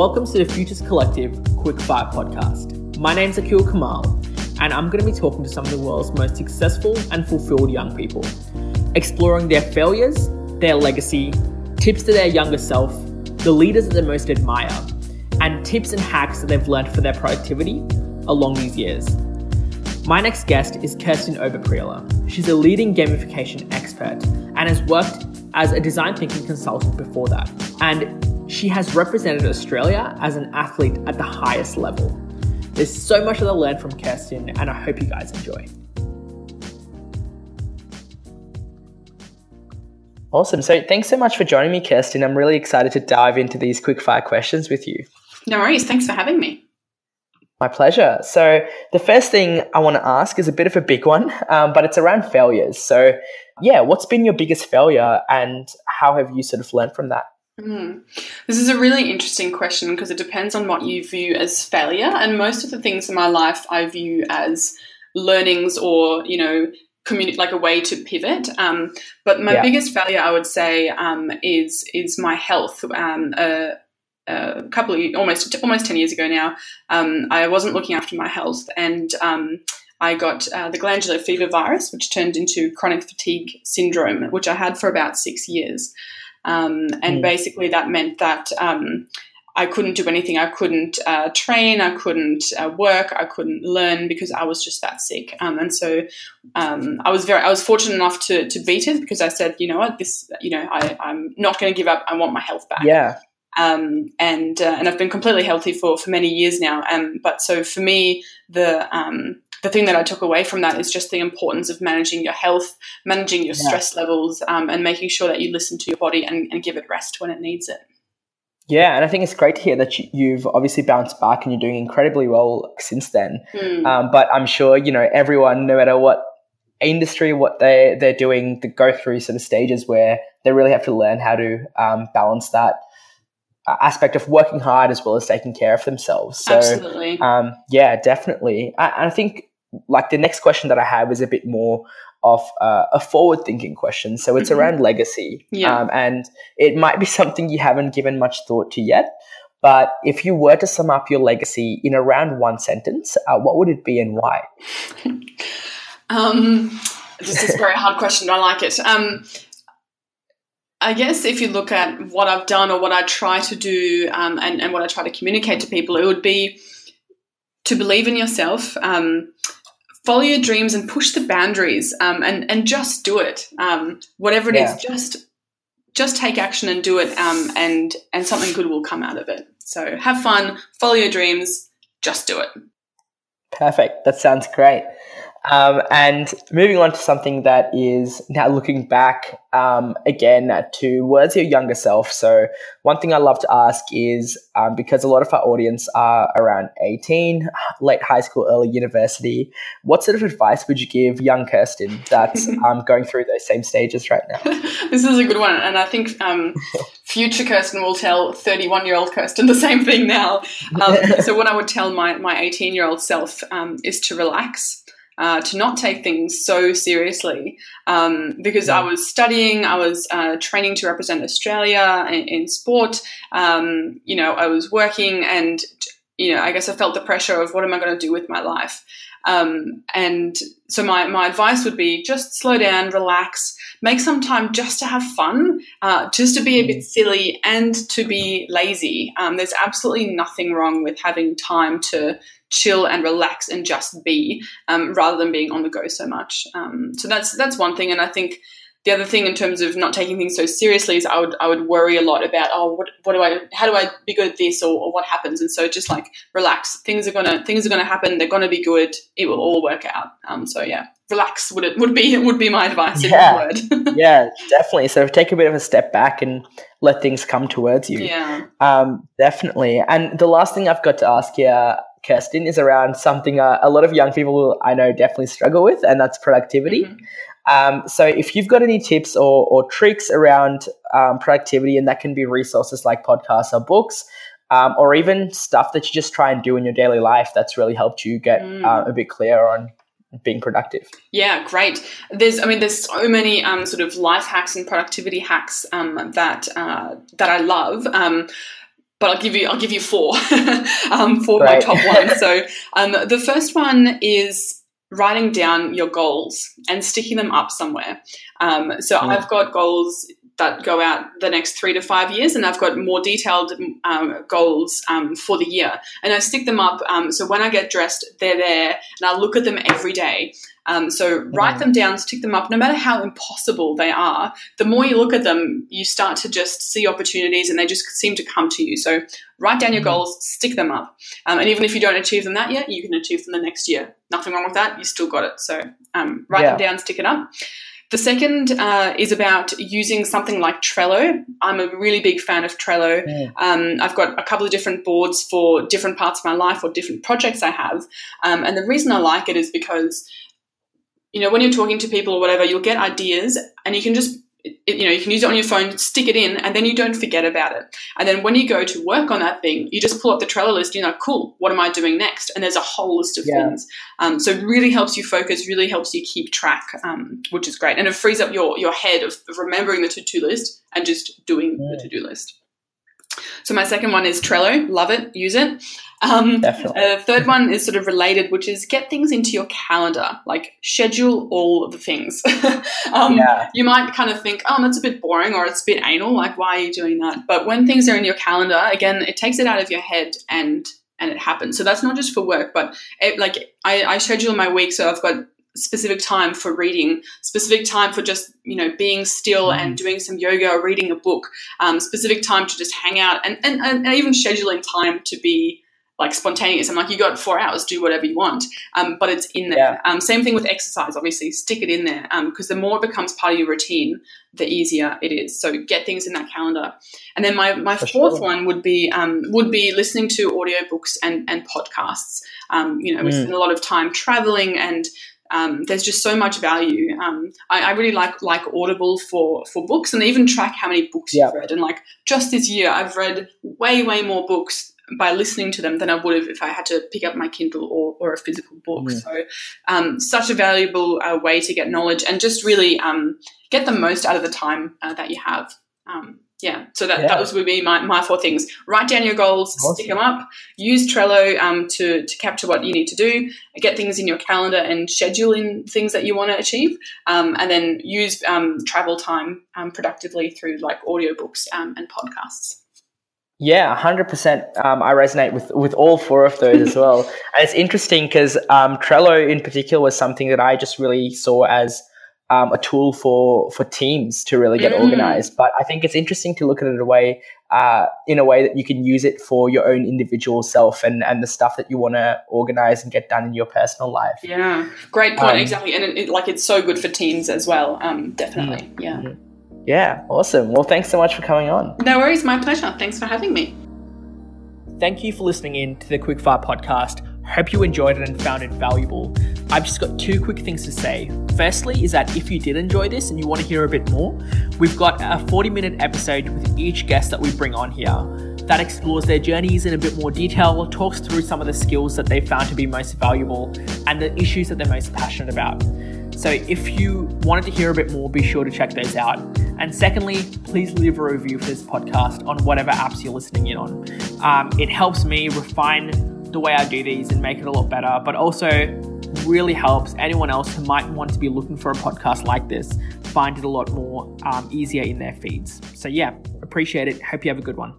Welcome to the Futures Collective Quick Fire podcast. My name's Akil Kamal, and I'm going to be talking to some of the world's most successful and fulfilled young people, exploring their failures, their legacy, tips to their younger self, the leaders that they most admire, and tips and hacks that they've learned for their productivity along these years. My next guest is Kirsten Oberprieler. She's a leading gamification expert and has worked as a design thinking consultant before that. And she has represented Australia as an athlete at the highest level. There's so much that I learned from Kirsten, and I hope you guys enjoy. Awesome. So, thanks so much for joining me, Kirsten. I'm really excited to dive into these quick fire questions with you. No worries. Thanks for having me. My pleasure. So, the first thing I want to ask is a bit of a big one, um, but it's around failures. So, yeah, what's been your biggest failure and how have you sort of learned from that? Mm. This is a really interesting question because it depends on what you view as failure. And most of the things in my life I view as learnings or, you know, communi- like a way to pivot. Um, but my yeah. biggest failure, I would say, um, is is my health. Um, a, a couple of almost almost ten years ago now, um, I wasn't looking after my health, and um, I got uh, the glandular fever virus, which turned into chronic fatigue syndrome, which I had for about six years. Um, and mm. basically, that meant that um, I couldn't do anything. I couldn't uh, train. I couldn't uh, work. I couldn't learn because I was just that sick. Um, and so um, I was very, I was fortunate enough to to beat it because I said, you know what, this, you know, I, I'm not going to give up. I want my health back. Yeah. Um, and uh, and I've been completely healthy for for many years now. Um, but so for me, the um, the thing that I took away from that is just the importance of managing your health, managing your yeah. stress levels, um, and making sure that you listen to your body and, and give it rest when it needs it. Yeah, and I think it's great to hear that you've obviously bounced back and you're doing incredibly well since then. Mm. Um, but I'm sure you know everyone, no matter what industry, what they they're doing, they go through sort of stages where they really have to learn how to um, balance that aspect of working hard as well as taking care of themselves. So, Absolutely. Um, yeah, definitely. I, I think like the next question that I have is a bit more of uh, a forward thinking question. So it's mm-hmm. around legacy. Yeah. Um, and it might be something you haven't given much thought to yet. But if you were to sum up your legacy in around one sentence, uh, what would it be and why? um, this is a very hard question. I like it. Um, I guess if you look at what I've done or what I try to do um, and, and what I try to communicate to people, it would be to believe in yourself, um, follow your dreams and push the boundaries um, and, and just do it. Um, whatever it yeah. is, just just take action and do it um, and and something good will come out of it. So have fun, follow your dreams, just do it. Perfect. That sounds great. Um, and moving on to something that is now looking back um, again to where's your younger self. So, one thing I love to ask is um, because a lot of our audience are around 18, late high school, early university, what sort of advice would you give young Kirsten that's um, going through those same stages right now? this is a good one. And I think um, future Kirsten will tell 31 year old Kirsten the same thing now. Um, so, what I would tell my 18 year old self is to relax uh, to not take things so seriously um, because yeah. I was studying, I was uh, training to represent Australia in, in sport. Um, you know, I was working, and you know, I guess I felt the pressure of what am I going to do with my life. Um, and so my, my advice would be just slow down, relax, make some time just to have fun, uh, just to be a bit silly and to be lazy. Um, there's absolutely nothing wrong with having time to chill and relax and just be um, rather than being on the go so much. Um, so that's that's one thing, and I think the other thing in terms of not taking things so seriously is I would I would worry a lot about oh what what do I how do I be good at this or, or what happens? And so just like relax. Things are gonna things are gonna happen. They're gonna be good. It will all work out. Um so yeah. Relax would it would be would be my advice yeah. yeah definitely. So take a bit of a step back and let things come towards you. Yeah. Um definitely. And the last thing I've got to ask here Kirsten, is around something uh, a lot of young people I know definitely struggle with, and that's productivity. Mm-hmm. Um, so, if you've got any tips or, or tricks around um, productivity, and that can be resources like podcasts or books, um, or even stuff that you just try and do in your daily life that's really helped you get mm. uh, a bit clearer on being productive. Yeah, great. There's, I mean, there's so many um, sort of life hacks and productivity hacks um, that uh, that I love. Um, but I'll give you I'll give you four um, for my top one. So um, the first one is writing down your goals and sticking them up somewhere. Um, so. I've got goals that go out the next three to five years, and I've got more detailed um, goals um, for the year, and I stick them up. Um, so when I get dressed, they're there, and I look at them every day. Um, so write them down, stick them up, no matter how impossible they are. The more you look at them, you start to just see opportunities, and they just seem to come to you. So write down your mm-hmm. goals, stick them up, um, and even if you don't achieve them that year, you can achieve them the next year. Nothing wrong with that. You still got it. So um, write yeah. them down, stick it up. The second uh, is about using something like Trello. I'm a really big fan of Trello. Yeah. Um, I've got a couple of different boards for different parts of my life or different projects I have. Um, and the reason I like it is because, you know, when you're talking to people or whatever, you'll get ideas and you can just it, you know, you can use it on your phone, stick it in, and then you don't forget about it. And then when you go to work on that thing, you just pull up the Trello list. You're like, cool, what am I doing next? And there's a whole list of yeah. things. Um, so it really helps you focus, really helps you keep track, um, which is great. And it frees up your your head of, of remembering the to do list and just doing yeah. the to do list. So my second one is Trello. Love it. Use it. Um, Definitely. Uh, third one is sort of related, which is get things into your calendar. Like schedule all of the things. um, yeah. You might kind of think, oh, that's a bit boring or it's a bit anal. Like, why are you doing that? But when things are in your calendar, again, it takes it out of your head and and it happens. So that's not just for work, but it, like I, I schedule my week so I've got specific time for reading, specific time for just you know being still mm. and doing some yoga or reading a book, um, specific time to just hang out, and, and and even scheduling time to be like spontaneous. I'm like, you got four hours, do whatever you want. Um, but it's in there. Yeah. Um, same thing with exercise, obviously, stick it in there because um, the more it becomes part of your routine, the easier it is. So get things in that calendar. And then my, my fourth sure. one would be um, would be listening to audiobooks and, and podcasts. Um, you know, we mm. spend a lot of time traveling and um, there's just so much value. Um, I, I, really like like Audible for for books, and they even track how many books you've read. And like just this year, I've read way way more books by listening to them than I would have if I had to pick up my Kindle or, or a physical book. Mm. So, um, such a valuable uh, way to get knowledge and just really um, get the most out of the time uh, that you have. Yeah, so that, yeah. that was would be my, my four things. Write down your goals, awesome. stick them up, use Trello um, to, to capture what you need to do, get things in your calendar and schedule in things that you want to achieve, um, and then use um, travel time um, productively through like audiobooks um, and podcasts. Yeah, 100%. um. I resonate with with all four of those as well, and it's interesting because um, Trello in particular was something that I just really saw as um, a tool for for teams to really get mm. organized. But I think it's interesting to look at it a way uh, in a way that you can use it for your own individual self and and the stuff that you want to organize and get done in your personal life. Yeah, great point. Um, exactly, and it, it, like it's so good for teams as well. Um, definitely. Mm-hmm. Yeah. Mm-hmm. Yeah, awesome. Well, thanks so much for coming on. No worries, my pleasure. Thanks for having me. Thank you for listening in to the Quickfire podcast. Hope you enjoyed it and found it valuable. I've just got two quick things to say. Firstly, is that if you did enjoy this and you want to hear a bit more, we've got a 40 minute episode with each guest that we bring on here that explores their journeys in a bit more detail, talks through some of the skills that they found to be most valuable, and the issues that they're most passionate about. So if you wanted to hear a bit more, be sure to check those out. And secondly, please leave a review for this podcast on whatever apps you're listening in on. Um, it helps me refine the way I do these and make it a lot better, but also really helps anyone else who might want to be looking for a podcast like this find it a lot more um, easier in their feeds. So, yeah, appreciate it. Hope you have a good one.